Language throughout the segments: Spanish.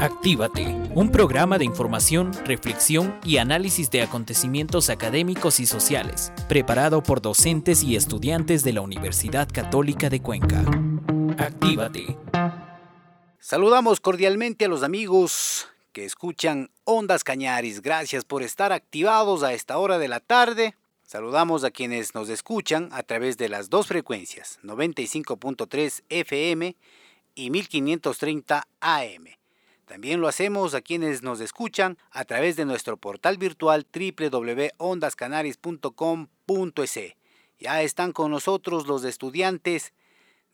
Actívate, un programa de información, reflexión y análisis de acontecimientos académicos y sociales, preparado por docentes y estudiantes de la Universidad Católica de Cuenca. Actívate. Saludamos cordialmente a los amigos que escuchan Ondas Cañaris. Gracias por estar activados a esta hora de la tarde. Saludamos a quienes nos escuchan a través de las dos frecuencias, 95.3 FM y 1530 AM. También lo hacemos a quienes nos escuchan a través de nuestro portal virtual www.ondascanaris.com.es. Ya están con nosotros los estudiantes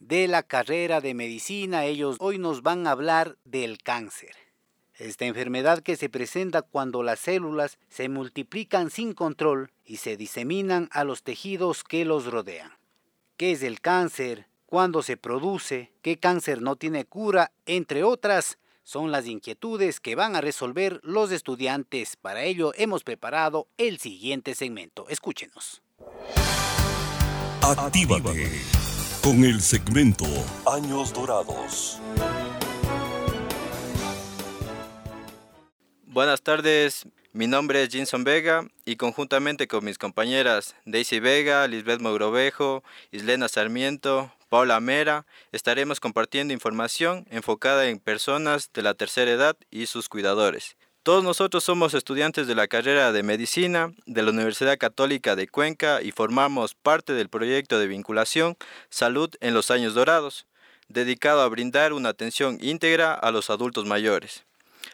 de la carrera de medicina. Ellos hoy nos van a hablar del cáncer. Esta enfermedad que se presenta cuando las células se multiplican sin control y se diseminan a los tejidos que los rodean. ¿Qué es el cáncer? ¿Cuándo se produce? ¿Qué cáncer no tiene cura? Entre otras, son las inquietudes que van a resolver los estudiantes. Para ello hemos preparado el siguiente segmento. Escúchenos. Actívate con el segmento Años Dorados. Buenas tardes, mi nombre es Jinson Vega y conjuntamente con mis compañeras Daisy Vega, Lisbeth Mogrovejo, Islena Sarmiento, Paula Mera, estaremos compartiendo información enfocada en personas de la tercera edad y sus cuidadores. Todos nosotros somos estudiantes de la carrera de medicina de la Universidad Católica de Cuenca y formamos parte del proyecto de vinculación Salud en los Años Dorados, dedicado a brindar una atención íntegra a los adultos mayores.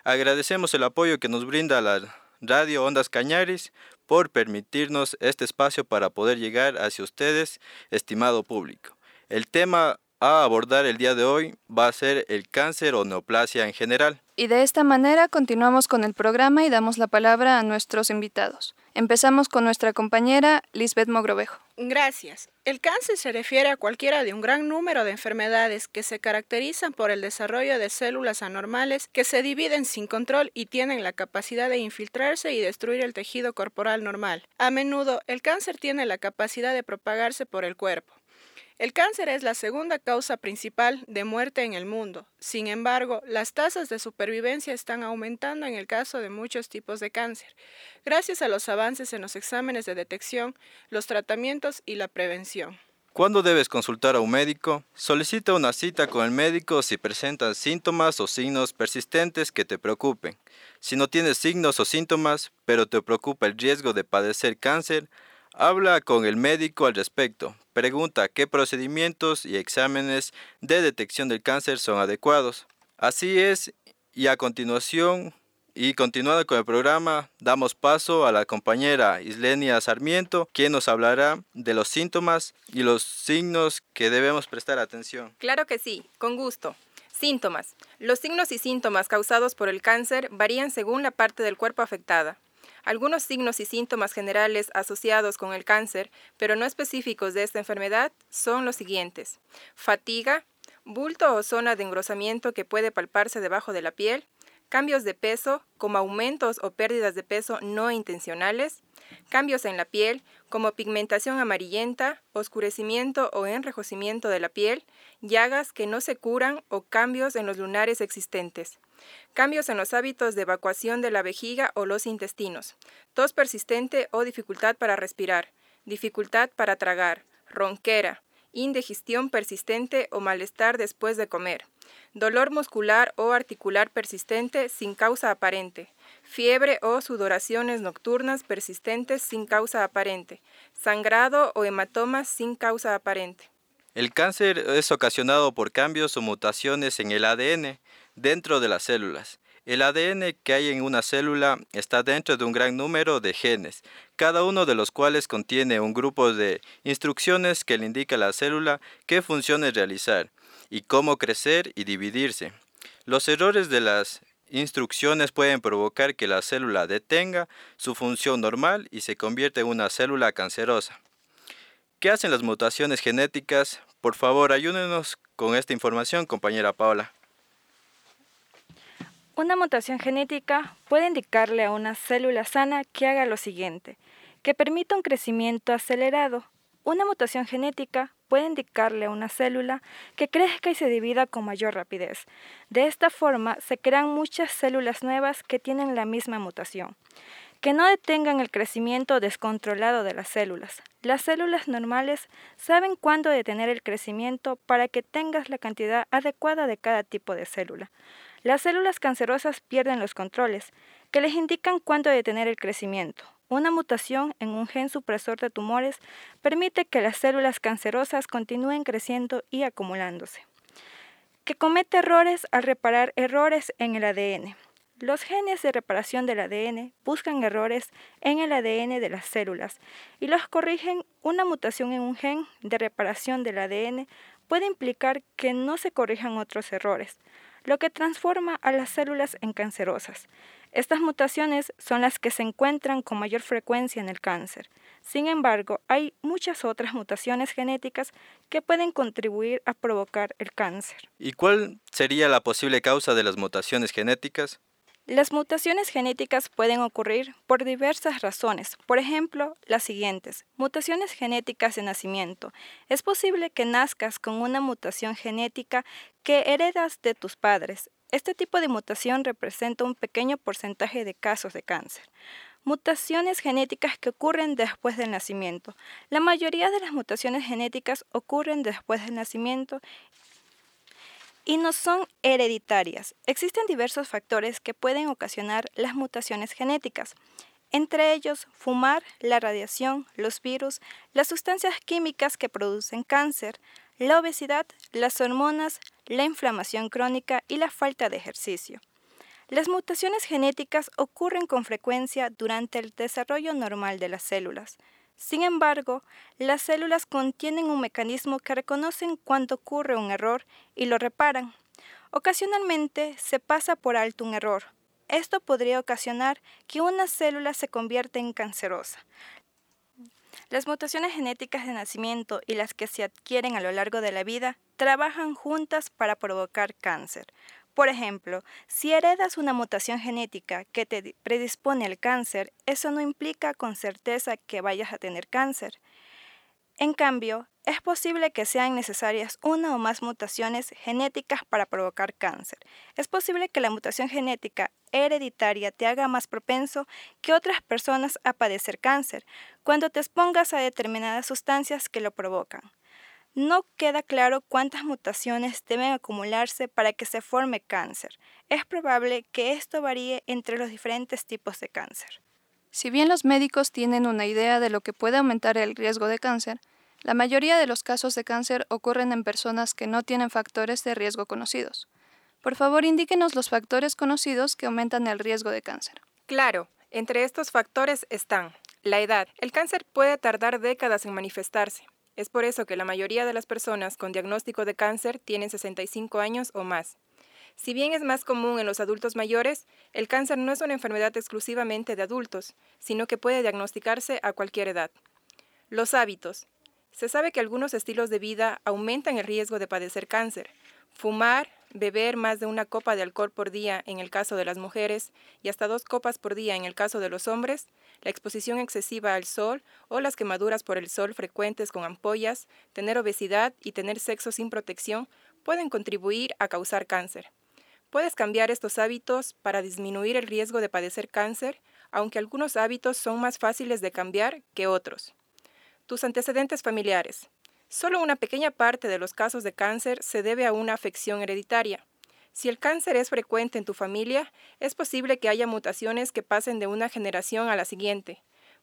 Agradecemos el apoyo que nos brinda la Radio Ondas Cañaris por permitirnos este espacio para poder llegar hacia ustedes, estimado público. El tema a abordar el día de hoy va a ser el cáncer o neoplasia en general. Y de esta manera continuamos con el programa y damos la palabra a nuestros invitados. Empezamos con nuestra compañera Lisbeth Mogrovejo. Gracias. El cáncer se refiere a cualquiera de un gran número de enfermedades que se caracterizan por el desarrollo de células anormales que se dividen sin control y tienen la capacidad de infiltrarse y destruir el tejido corporal normal. A menudo, el cáncer tiene la capacidad de propagarse por el cuerpo. El cáncer es la segunda causa principal de muerte en el mundo. Sin embargo, las tasas de supervivencia están aumentando en el caso de muchos tipos de cáncer, gracias a los avances en los exámenes de detección, los tratamientos y la prevención. ¿Cuándo debes consultar a un médico? Solicita una cita con el médico si presentas síntomas o signos persistentes que te preocupen. Si no tienes signos o síntomas, pero te preocupa el riesgo de padecer cáncer, Habla con el médico al respecto. Pregunta qué procedimientos y exámenes de detección del cáncer son adecuados. Así es, y a continuación, y continuando con el programa, damos paso a la compañera Islenia Sarmiento, quien nos hablará de los síntomas y los signos que debemos prestar atención. Claro que sí, con gusto. Síntomas. Los signos y síntomas causados por el cáncer varían según la parte del cuerpo afectada. Algunos signos y síntomas generales asociados con el cáncer, pero no específicos de esta enfermedad, son los siguientes. Fatiga, bulto o zona de engrosamiento que puede palparse debajo de la piel, cambios de peso, como aumentos o pérdidas de peso no intencionales, cambios en la piel, como pigmentación amarillenta, oscurecimiento o enrejecimiento de la piel, llagas que no se curan o cambios en los lunares existentes. Cambios en los hábitos de evacuación de la vejiga o los intestinos. Tos persistente o dificultad para respirar. Dificultad para tragar. Ronquera. Indigestión persistente o malestar después de comer. Dolor muscular o articular persistente sin causa aparente. Fiebre o sudoraciones nocturnas persistentes sin causa aparente. Sangrado o hematomas sin causa aparente. El cáncer es ocasionado por cambios o mutaciones en el ADN dentro de las células. El ADN que hay en una célula está dentro de un gran número de genes, cada uno de los cuales contiene un grupo de instrucciones que le indica a la célula qué funciones realizar y cómo crecer y dividirse. Los errores de las instrucciones pueden provocar que la célula detenga su función normal y se convierta en una célula cancerosa. ¿Qué hacen las mutaciones genéticas? Por favor, ayúdenos con esta información, compañera Paula. Una mutación genética puede indicarle a una célula sana que haga lo siguiente, que permita un crecimiento acelerado. Una mutación genética puede indicarle a una célula que crezca y se divida con mayor rapidez. De esta forma se crean muchas células nuevas que tienen la misma mutación que no detengan el crecimiento descontrolado de las células. Las células normales saben cuándo detener el crecimiento para que tengas la cantidad adecuada de cada tipo de célula. Las células cancerosas pierden los controles, que les indican cuándo detener el crecimiento. Una mutación en un gen supresor de tumores permite que las células cancerosas continúen creciendo y acumulándose. Que comete errores al reparar errores en el ADN. Los genes de reparación del ADN buscan errores en el ADN de las células y los corrigen. Una mutación en un gen de reparación del ADN puede implicar que no se corrijan otros errores, lo que transforma a las células en cancerosas. Estas mutaciones son las que se encuentran con mayor frecuencia en el cáncer. Sin embargo, hay muchas otras mutaciones genéticas que pueden contribuir a provocar el cáncer. ¿Y cuál sería la posible causa de las mutaciones genéticas? Las mutaciones genéticas pueden ocurrir por diversas razones, por ejemplo, las siguientes. Mutaciones genéticas de nacimiento. Es posible que nazcas con una mutación genética que heredas de tus padres. Este tipo de mutación representa un pequeño porcentaje de casos de cáncer. Mutaciones genéticas que ocurren después del nacimiento. La mayoría de las mutaciones genéticas ocurren después del nacimiento y no son hereditarias. Existen diversos factores que pueden ocasionar las mutaciones genéticas, entre ellos fumar, la radiación, los virus, las sustancias químicas que producen cáncer, la obesidad, las hormonas, la inflamación crónica y la falta de ejercicio. Las mutaciones genéticas ocurren con frecuencia durante el desarrollo normal de las células. Sin embargo, las células contienen un mecanismo que reconocen cuando ocurre un error y lo reparan. Ocasionalmente se pasa por alto un error. Esto podría ocasionar que una célula se convierta en cancerosa. Las mutaciones genéticas de nacimiento y las que se adquieren a lo largo de la vida trabajan juntas para provocar cáncer. Por ejemplo, si heredas una mutación genética que te predispone al cáncer, eso no implica con certeza que vayas a tener cáncer. En cambio, es posible que sean necesarias una o más mutaciones genéticas para provocar cáncer. Es posible que la mutación genética hereditaria te haga más propenso que otras personas a padecer cáncer cuando te expongas a determinadas sustancias que lo provocan. No queda claro cuántas mutaciones deben acumularse para que se forme cáncer. Es probable que esto varíe entre los diferentes tipos de cáncer. Si bien los médicos tienen una idea de lo que puede aumentar el riesgo de cáncer, la mayoría de los casos de cáncer ocurren en personas que no tienen factores de riesgo conocidos. Por favor, indíquenos los factores conocidos que aumentan el riesgo de cáncer. Claro, entre estos factores están la edad. El cáncer puede tardar décadas en manifestarse. Es por eso que la mayoría de las personas con diagnóstico de cáncer tienen 65 años o más. Si bien es más común en los adultos mayores, el cáncer no es una enfermedad exclusivamente de adultos, sino que puede diagnosticarse a cualquier edad. Los hábitos. Se sabe que algunos estilos de vida aumentan el riesgo de padecer cáncer. Fumar, beber más de una copa de alcohol por día en el caso de las mujeres y hasta dos copas por día en el caso de los hombres, la exposición excesiva al sol o las quemaduras por el sol frecuentes con ampollas, tener obesidad y tener sexo sin protección pueden contribuir a causar cáncer. Puedes cambiar estos hábitos para disminuir el riesgo de padecer cáncer, aunque algunos hábitos son más fáciles de cambiar que otros. Tus antecedentes familiares. Solo una pequeña parte de los casos de cáncer se debe a una afección hereditaria. Si el cáncer es frecuente en tu familia, es posible que haya mutaciones que pasen de una generación a la siguiente.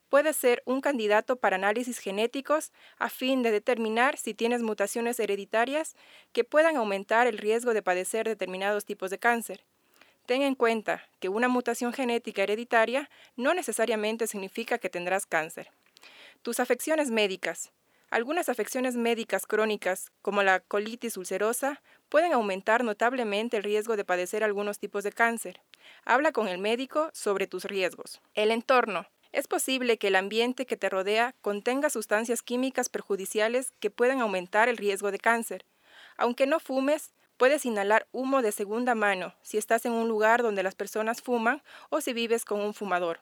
Puede ser un candidato para análisis genéticos a fin de determinar si tienes mutaciones hereditarias que puedan aumentar el riesgo de padecer determinados tipos de cáncer. Ten en cuenta que una mutación genética hereditaria no necesariamente significa que tendrás cáncer. Tus afecciones médicas. Algunas afecciones médicas crónicas, como la colitis ulcerosa, pueden aumentar notablemente el riesgo de padecer algunos tipos de cáncer. Habla con el médico sobre tus riesgos. El entorno. Es posible que el ambiente que te rodea contenga sustancias químicas perjudiciales que puedan aumentar el riesgo de cáncer. Aunque no fumes, puedes inhalar humo de segunda mano si estás en un lugar donde las personas fuman o si vives con un fumador.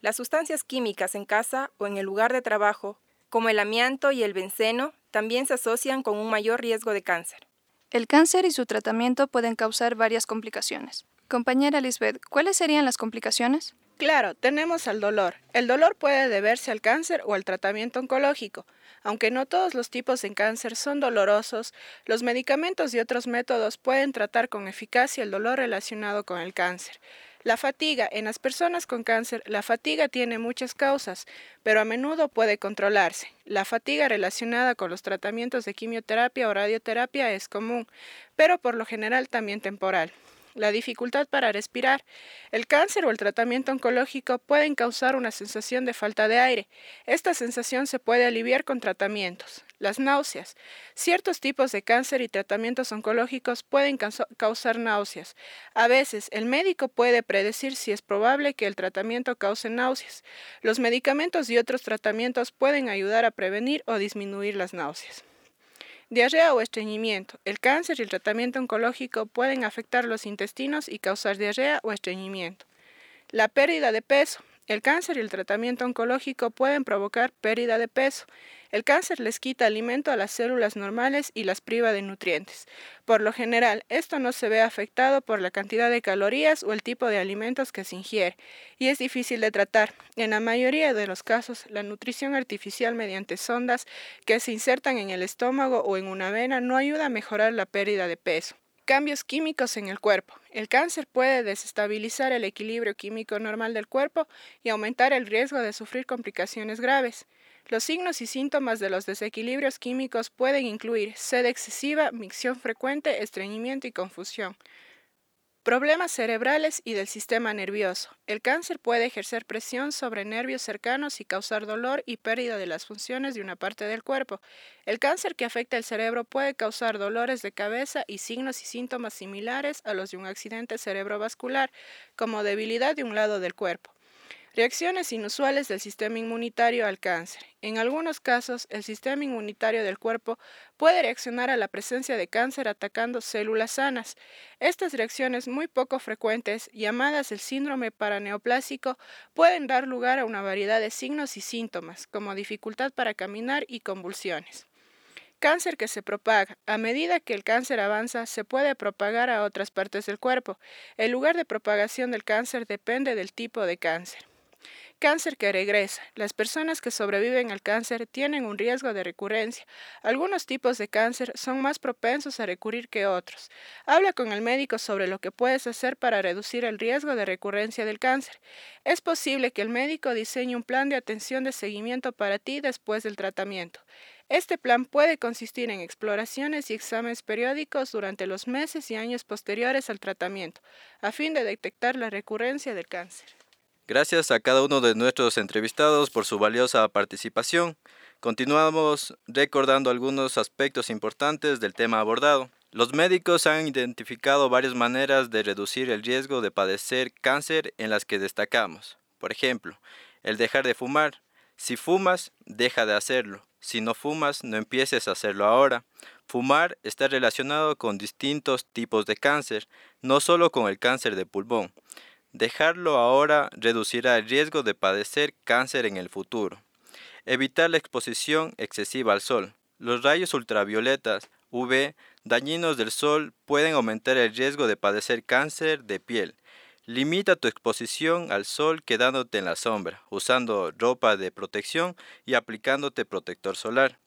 Las sustancias químicas en casa o en el lugar de trabajo como el amianto y el benceno, también se asocian con un mayor riesgo de cáncer. El cáncer y su tratamiento pueden causar varias complicaciones. Compañera Lisbeth, ¿cuáles serían las complicaciones? Claro, tenemos al dolor. El dolor puede deberse al cáncer o al tratamiento oncológico. Aunque no todos los tipos de cáncer son dolorosos, los medicamentos y otros métodos pueden tratar con eficacia el dolor relacionado con el cáncer. La fatiga. En las personas con cáncer, la fatiga tiene muchas causas, pero a menudo puede controlarse. La fatiga relacionada con los tratamientos de quimioterapia o radioterapia es común, pero por lo general también temporal la dificultad para respirar. El cáncer o el tratamiento oncológico pueden causar una sensación de falta de aire. Esta sensación se puede aliviar con tratamientos. Las náuseas. Ciertos tipos de cáncer y tratamientos oncológicos pueden causar náuseas. A veces, el médico puede predecir si es probable que el tratamiento cause náuseas. Los medicamentos y otros tratamientos pueden ayudar a prevenir o disminuir las náuseas. Diarrea o estreñimiento. El cáncer y el tratamiento oncológico pueden afectar los intestinos y causar diarrea o estreñimiento. La pérdida de peso. El cáncer y el tratamiento oncológico pueden provocar pérdida de peso. El cáncer les quita alimento a las células normales y las priva de nutrientes. Por lo general, esto no se ve afectado por la cantidad de calorías o el tipo de alimentos que se ingiere, y es difícil de tratar. En la mayoría de los casos, la nutrición artificial mediante sondas que se insertan en el estómago o en una vena no ayuda a mejorar la pérdida de peso. Cambios químicos en el cuerpo. El cáncer puede desestabilizar el equilibrio químico normal del cuerpo y aumentar el riesgo de sufrir complicaciones graves. Los signos y síntomas de los desequilibrios químicos pueden incluir sed excesiva, micción frecuente, estreñimiento y confusión. Problemas cerebrales y del sistema nervioso. El cáncer puede ejercer presión sobre nervios cercanos y causar dolor y pérdida de las funciones de una parte del cuerpo. El cáncer que afecta el cerebro puede causar dolores de cabeza y signos y síntomas similares a los de un accidente cerebrovascular, como debilidad de un lado del cuerpo. Reacciones inusuales del sistema inmunitario al cáncer. En algunos casos, el sistema inmunitario del cuerpo puede reaccionar a la presencia de cáncer atacando células sanas. Estas reacciones muy poco frecuentes, llamadas el síndrome paraneoplásico, pueden dar lugar a una variedad de signos y síntomas, como dificultad para caminar y convulsiones. Cáncer que se propaga. A medida que el cáncer avanza, se puede propagar a otras partes del cuerpo. El lugar de propagación del cáncer depende del tipo de cáncer. Cáncer que regresa. Las personas que sobreviven al cáncer tienen un riesgo de recurrencia. Algunos tipos de cáncer son más propensos a recurrir que otros. Habla con el médico sobre lo que puedes hacer para reducir el riesgo de recurrencia del cáncer. Es posible que el médico diseñe un plan de atención de seguimiento para ti después del tratamiento. Este plan puede consistir en exploraciones y exámenes periódicos durante los meses y años posteriores al tratamiento, a fin de detectar la recurrencia del cáncer. Gracias a cada uno de nuestros entrevistados por su valiosa participación. Continuamos recordando algunos aspectos importantes del tema abordado. Los médicos han identificado varias maneras de reducir el riesgo de padecer cáncer en las que destacamos. Por ejemplo, el dejar de fumar. Si fumas, deja de hacerlo. Si no fumas, no empieces a hacerlo ahora. Fumar está relacionado con distintos tipos de cáncer, no solo con el cáncer de pulmón. Dejarlo ahora reducirá el riesgo de padecer cáncer en el futuro. Evitar la exposición excesiva al sol. Los rayos ultravioletas UV dañinos del sol pueden aumentar el riesgo de padecer cáncer de piel. Limita tu exposición al sol quedándote en la sombra, usando ropa de protección y aplicándote protector solar.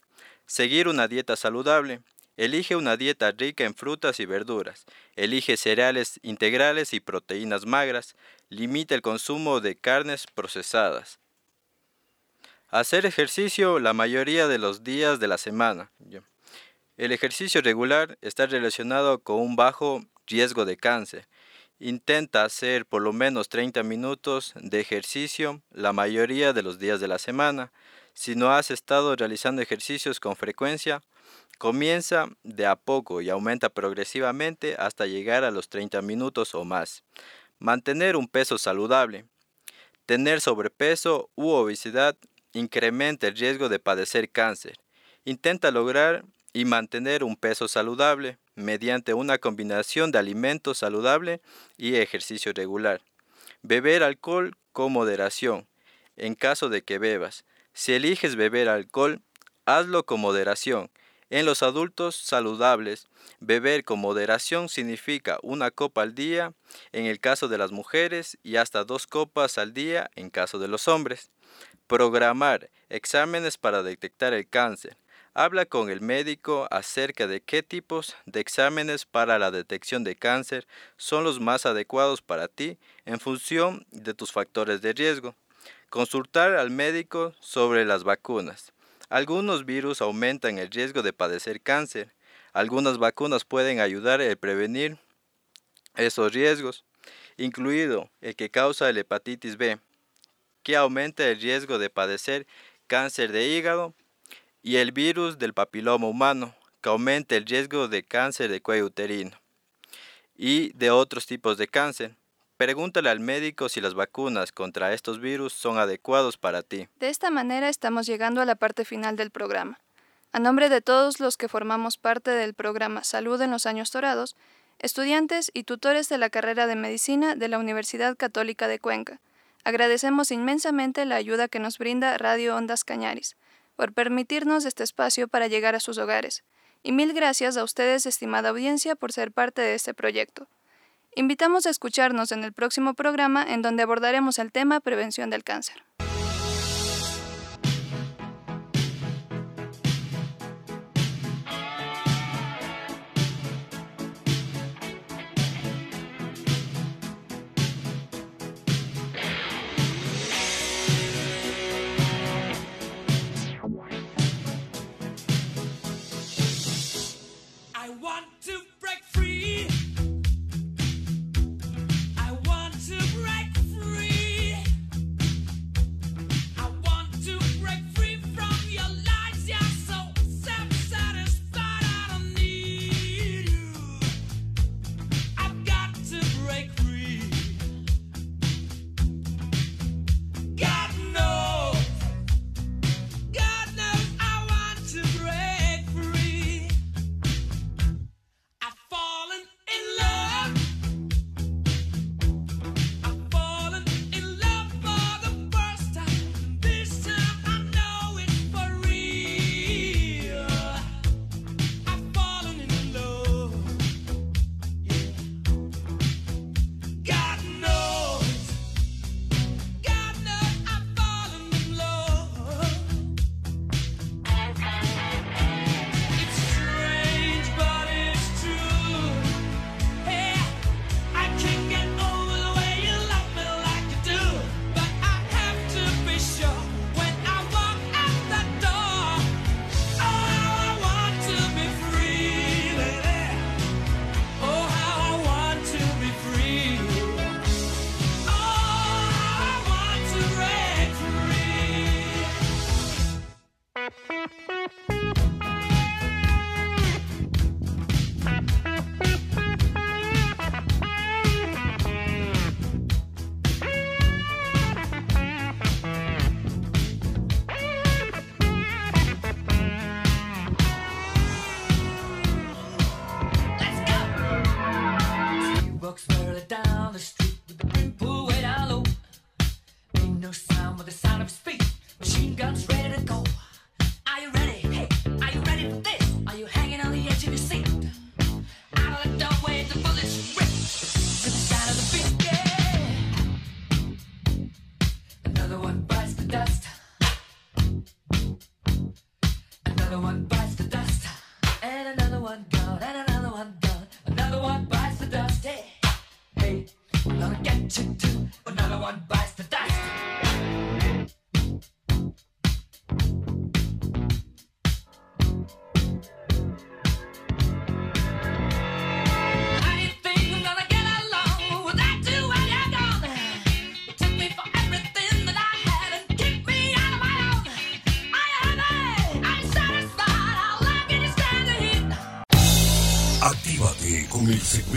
Seguir una dieta saludable. Elige una dieta rica en frutas y verduras. Elige cereales integrales y proteínas magras. Limita el consumo de carnes procesadas. Hacer ejercicio la mayoría de los días de la semana. El ejercicio regular está relacionado con un bajo riesgo de cáncer. Intenta hacer por lo menos 30 minutos de ejercicio la mayoría de los días de la semana. Si no has estado realizando ejercicios con frecuencia, Comienza de a poco y aumenta progresivamente hasta llegar a los 30 minutos o más. Mantener un peso saludable. Tener sobrepeso u obesidad incrementa el riesgo de padecer cáncer. Intenta lograr y mantener un peso saludable mediante una combinación de alimento saludable y ejercicio regular. Beber alcohol con moderación. En caso de que bebas, si eliges beber alcohol, Hazlo con moderación. En los adultos saludables, beber con moderación significa una copa al día en el caso de las mujeres y hasta dos copas al día en caso de los hombres. Programar exámenes para detectar el cáncer. Habla con el médico acerca de qué tipos de exámenes para la detección de cáncer son los más adecuados para ti en función de tus factores de riesgo. Consultar al médico sobre las vacunas. Algunos virus aumentan el riesgo de padecer cáncer. Algunas vacunas pueden ayudar a prevenir esos riesgos, incluido el que causa la hepatitis B, que aumenta el riesgo de padecer cáncer de hígado, y el virus del papiloma humano, que aumenta el riesgo de cáncer de cuello uterino y de otros tipos de cáncer. Pregúntale al médico si las vacunas contra estos virus son adecuados para ti. De esta manera estamos llegando a la parte final del programa. A nombre de todos los que formamos parte del programa Salud en los Años Dorados, estudiantes y tutores de la carrera de medicina de la Universidad Católica de Cuenca, agradecemos inmensamente la ayuda que nos brinda Radio Ondas Cañaris, por permitirnos este espacio para llegar a sus hogares, y mil gracias a ustedes, estimada audiencia, por ser parte de este proyecto. Invitamos a escucharnos en el próximo programa en donde abordaremos el tema prevención del cáncer.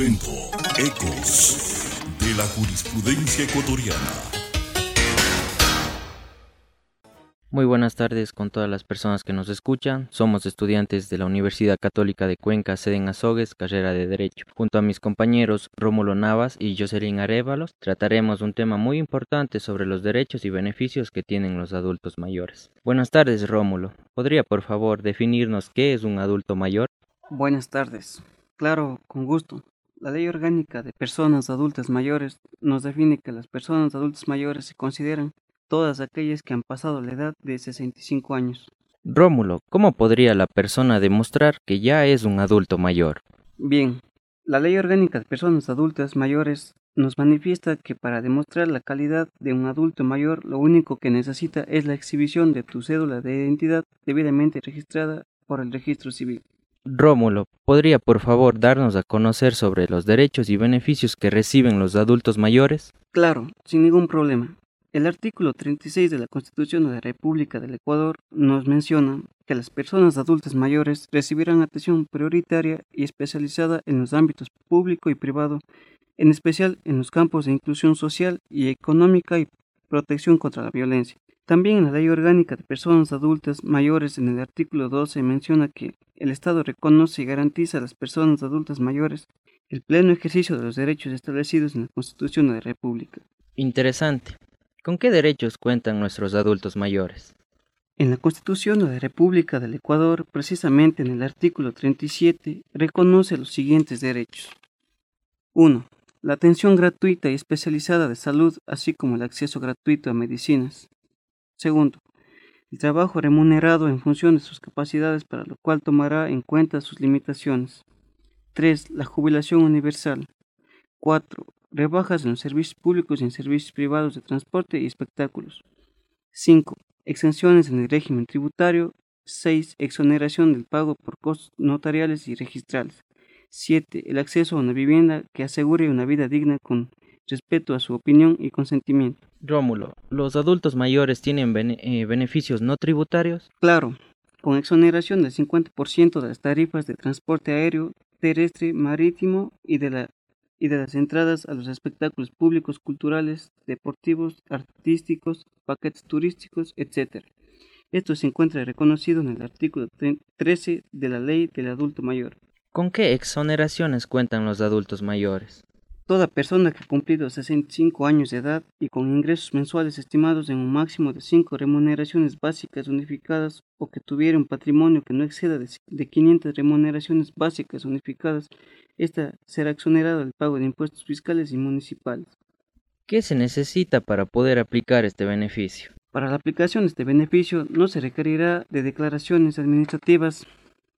Ecos de la jurisprudencia ecuatoriana. Muy buenas tardes con todas las personas que nos escuchan. Somos estudiantes de la Universidad Católica de Cuenca, sede en Azogues, carrera de Derecho. Junto a mis compañeros Rómulo Navas y Jocelyn Arévalos, trataremos un tema muy importante sobre los derechos y beneficios que tienen los adultos mayores. Buenas tardes, Rómulo. ¿Podría, por favor, definirnos qué es un adulto mayor? Buenas tardes. Claro, con gusto. La Ley Orgánica de Personas Adultas Mayores nos define que las personas adultas mayores se consideran todas aquellas que han pasado la edad de 65 años. Rómulo, ¿cómo podría la persona demostrar que ya es un adulto mayor? Bien, la Ley Orgánica de Personas Adultas Mayores nos manifiesta que para demostrar la calidad de un adulto mayor lo único que necesita es la exhibición de tu cédula de identidad debidamente registrada por el registro civil. Rómulo, ¿podría por favor darnos a conocer sobre los derechos y beneficios que reciben los adultos mayores? Claro, sin ningún problema. El artículo 36 de la Constitución de la República del Ecuador nos menciona que las personas adultas mayores recibirán atención prioritaria y especializada en los ámbitos público y privado, en especial en los campos de inclusión social y económica y protección contra la violencia. También en la Ley Orgánica de Personas Adultas Mayores en el artículo 12 menciona que el Estado reconoce y garantiza a las personas adultas mayores el pleno ejercicio de los derechos establecidos en la Constitución de la República. Interesante. ¿Con qué derechos cuentan nuestros adultos mayores? En la Constitución de la República del Ecuador, precisamente en el artículo 37, reconoce los siguientes derechos. 1. La atención gratuita y especializada de salud, así como el acceso gratuito a medicinas. Segundo, el trabajo remunerado en función de sus capacidades, para lo cual tomará en cuenta sus limitaciones. 3. La jubilación universal. 4 rebajas en los servicios públicos y en servicios privados de transporte y espectáculos. 5. Exenciones en el régimen tributario. 6. Exoneración del pago por costos notariales y registrales. 7. El acceso a una vivienda que asegure una vida digna con respeto a su opinión y consentimiento. Rómulo, ¿los adultos mayores tienen eh, beneficios no tributarios? Claro, con exoneración del 50% de las tarifas de transporte aéreo, terrestre, marítimo y de la y de las entradas a los espectáculos públicos, culturales, deportivos, artísticos, paquetes turísticos, etc. Esto se encuentra reconocido en el artículo 13 de la Ley del Adulto Mayor. ¿Con qué exoneraciones cuentan los adultos mayores? Toda persona que ha cumplido 65 años de edad y con ingresos mensuales estimados en un máximo de 5 remuneraciones básicas unificadas o que tuviera un patrimonio que no exceda de 500 remuneraciones básicas unificadas, esta será exonerada del pago de impuestos fiscales y municipales. ¿Qué se necesita para poder aplicar este beneficio? Para la aplicación de este beneficio no se requerirá de declaraciones administrativas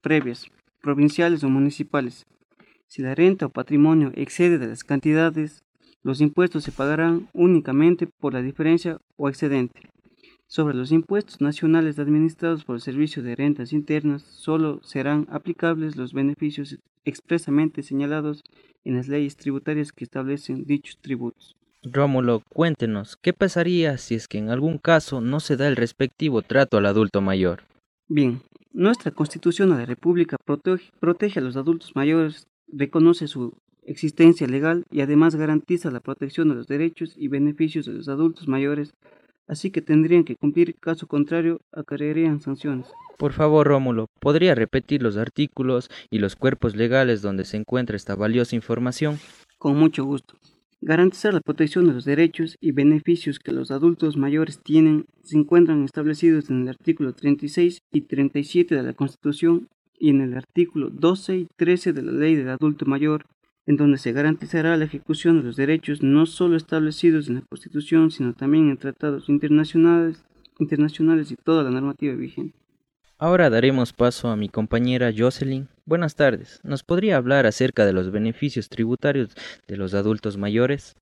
previas, provinciales o municipales si la renta o patrimonio excede de las cantidades, los impuestos se pagarán únicamente por la diferencia o excedente. Sobre los impuestos nacionales administrados por el Servicio de Rentas Internas, solo serán aplicables los beneficios expresamente señalados en las leyes tributarias que establecen dichos tributos. Rómulo, cuéntenos, ¿qué pasaría si es que en algún caso no se da el respectivo trato al adulto mayor? Bien, nuestra Constitución de la República protege, protege a los adultos mayores reconoce su existencia legal y además garantiza la protección de los derechos y beneficios de los adultos mayores, así que tendrían que cumplir, caso contrario, acarrearían sanciones. Por favor, Rómulo, ¿podría repetir los artículos y los cuerpos legales donde se encuentra esta valiosa información? Con mucho gusto. Garantizar la protección de los derechos y beneficios que los adultos mayores tienen se encuentran establecidos en el artículo 36 y 37 de la Constitución y en el artículo 12 y 13 de la Ley del Adulto Mayor, en donde se garantizará la ejecución de los derechos no solo establecidos en la Constitución, sino también en tratados internacionales, internacionales y toda la normativa vigente. Ahora daremos paso a mi compañera Jocelyn. Buenas tardes. ¿Nos podría hablar acerca de los beneficios tributarios de los adultos mayores?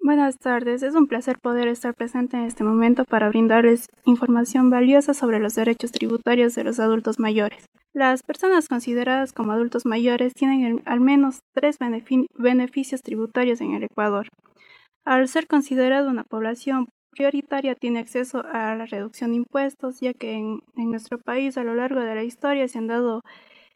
Buenas tardes, es un placer poder estar presente en este momento para brindarles información valiosa sobre los derechos tributarios de los adultos mayores. Las personas consideradas como adultos mayores tienen al menos tres beneficios tributarios en el Ecuador. Al ser considerado una población prioritaria tiene acceso a la reducción de impuestos, ya que en, en nuestro país a lo largo de la historia se han dado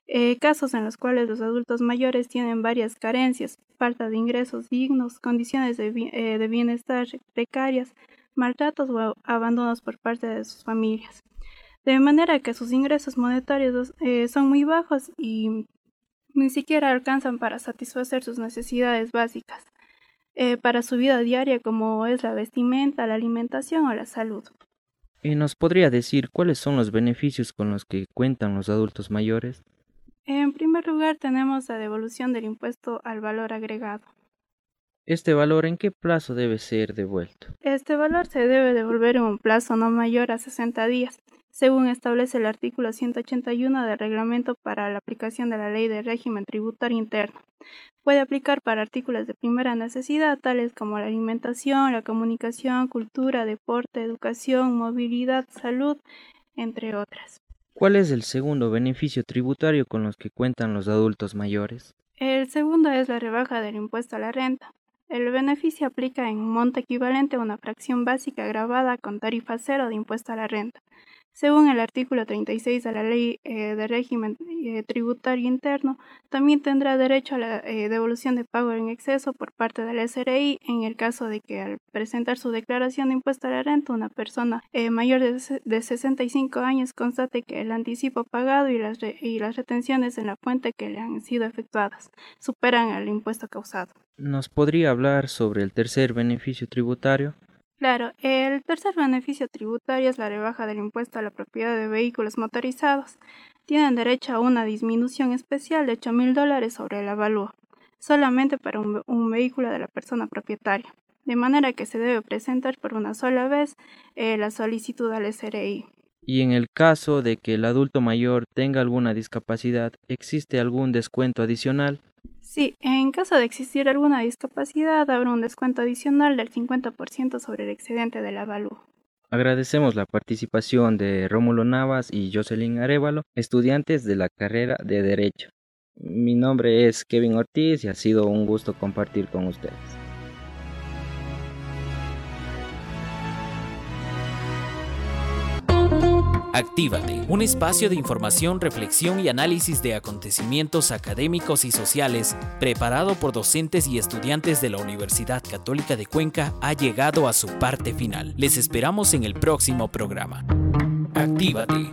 eh, casos en los cuales los adultos mayores tienen varias carencias, falta de ingresos dignos, condiciones de, eh, de bienestar precarias, maltratos o abandonos por parte de sus familias. De manera que sus ingresos monetarios eh, son muy bajos y ni siquiera alcanzan para satisfacer sus necesidades básicas eh, para su vida diaria como es la vestimenta, la alimentación o la salud. ¿Y nos podría decir cuáles son los beneficios con los que cuentan los adultos mayores? En primer lugar tenemos la devolución del impuesto al valor agregado. ¿Este valor en qué plazo debe ser devuelto? Este valor se debe devolver en un plazo no mayor a 60 días, según establece el artículo 181 del Reglamento para la aplicación de la Ley de Régimen Tributario Interno. Puede aplicar para artículos de primera necesidad, tales como la alimentación, la comunicación, cultura, deporte, educación, movilidad, salud, entre otras. ¿Cuál es el segundo beneficio tributario con los que cuentan los adultos mayores? El segundo es la rebaja del impuesto a la renta. El beneficio aplica en un monto equivalente a una fracción básica grabada con tarifa cero de impuesto a la renta. Según el artículo 36 de la Ley eh, de Régimen eh, Tributario Interno, también tendrá derecho a la eh, devolución de pago en exceso por parte del SRI en el caso de que al presentar su declaración de impuesto a la renta una persona mayor de, de, 65 años constate que el anticipo pagado y las, y las retenciones en la fuente que le han sido efectuadas superan el impuesto causado. ¿Nos podría hablar sobre el tercer beneficio tributario? Claro, el tercer beneficio tributario es la rebaja del impuesto a la propiedad de vehículos motorizados. Tienen derecho a una disminución especial de 8 mil dólares sobre el avalúo, solamente para un, vehículo de la persona propietaria, de manera que se debe presentar por una sola vez eh, la solicitud al SRI. Y en el caso de que el adulto mayor tenga alguna discapacidad, ¿existe algún descuento adicional? Sí, en caso de existir alguna discapacidad, habrá un descuento adicional del 50% sobre el excedente del avalúo. Agradecemos la participación de Rómulo Navas y Jocelyn Arevalo, estudiantes de la carrera de Derecho. Mi nombre es Kevin Ortiz y ha sido un gusto compartir con ustedes. Actívate, un espacio de información, reflexión y análisis de acontecimientos académicos y sociales, preparado por docentes y estudiantes de la Universidad Católica de Cuenca, ha llegado a su parte final. Les esperamos en el próximo programa. Actívate.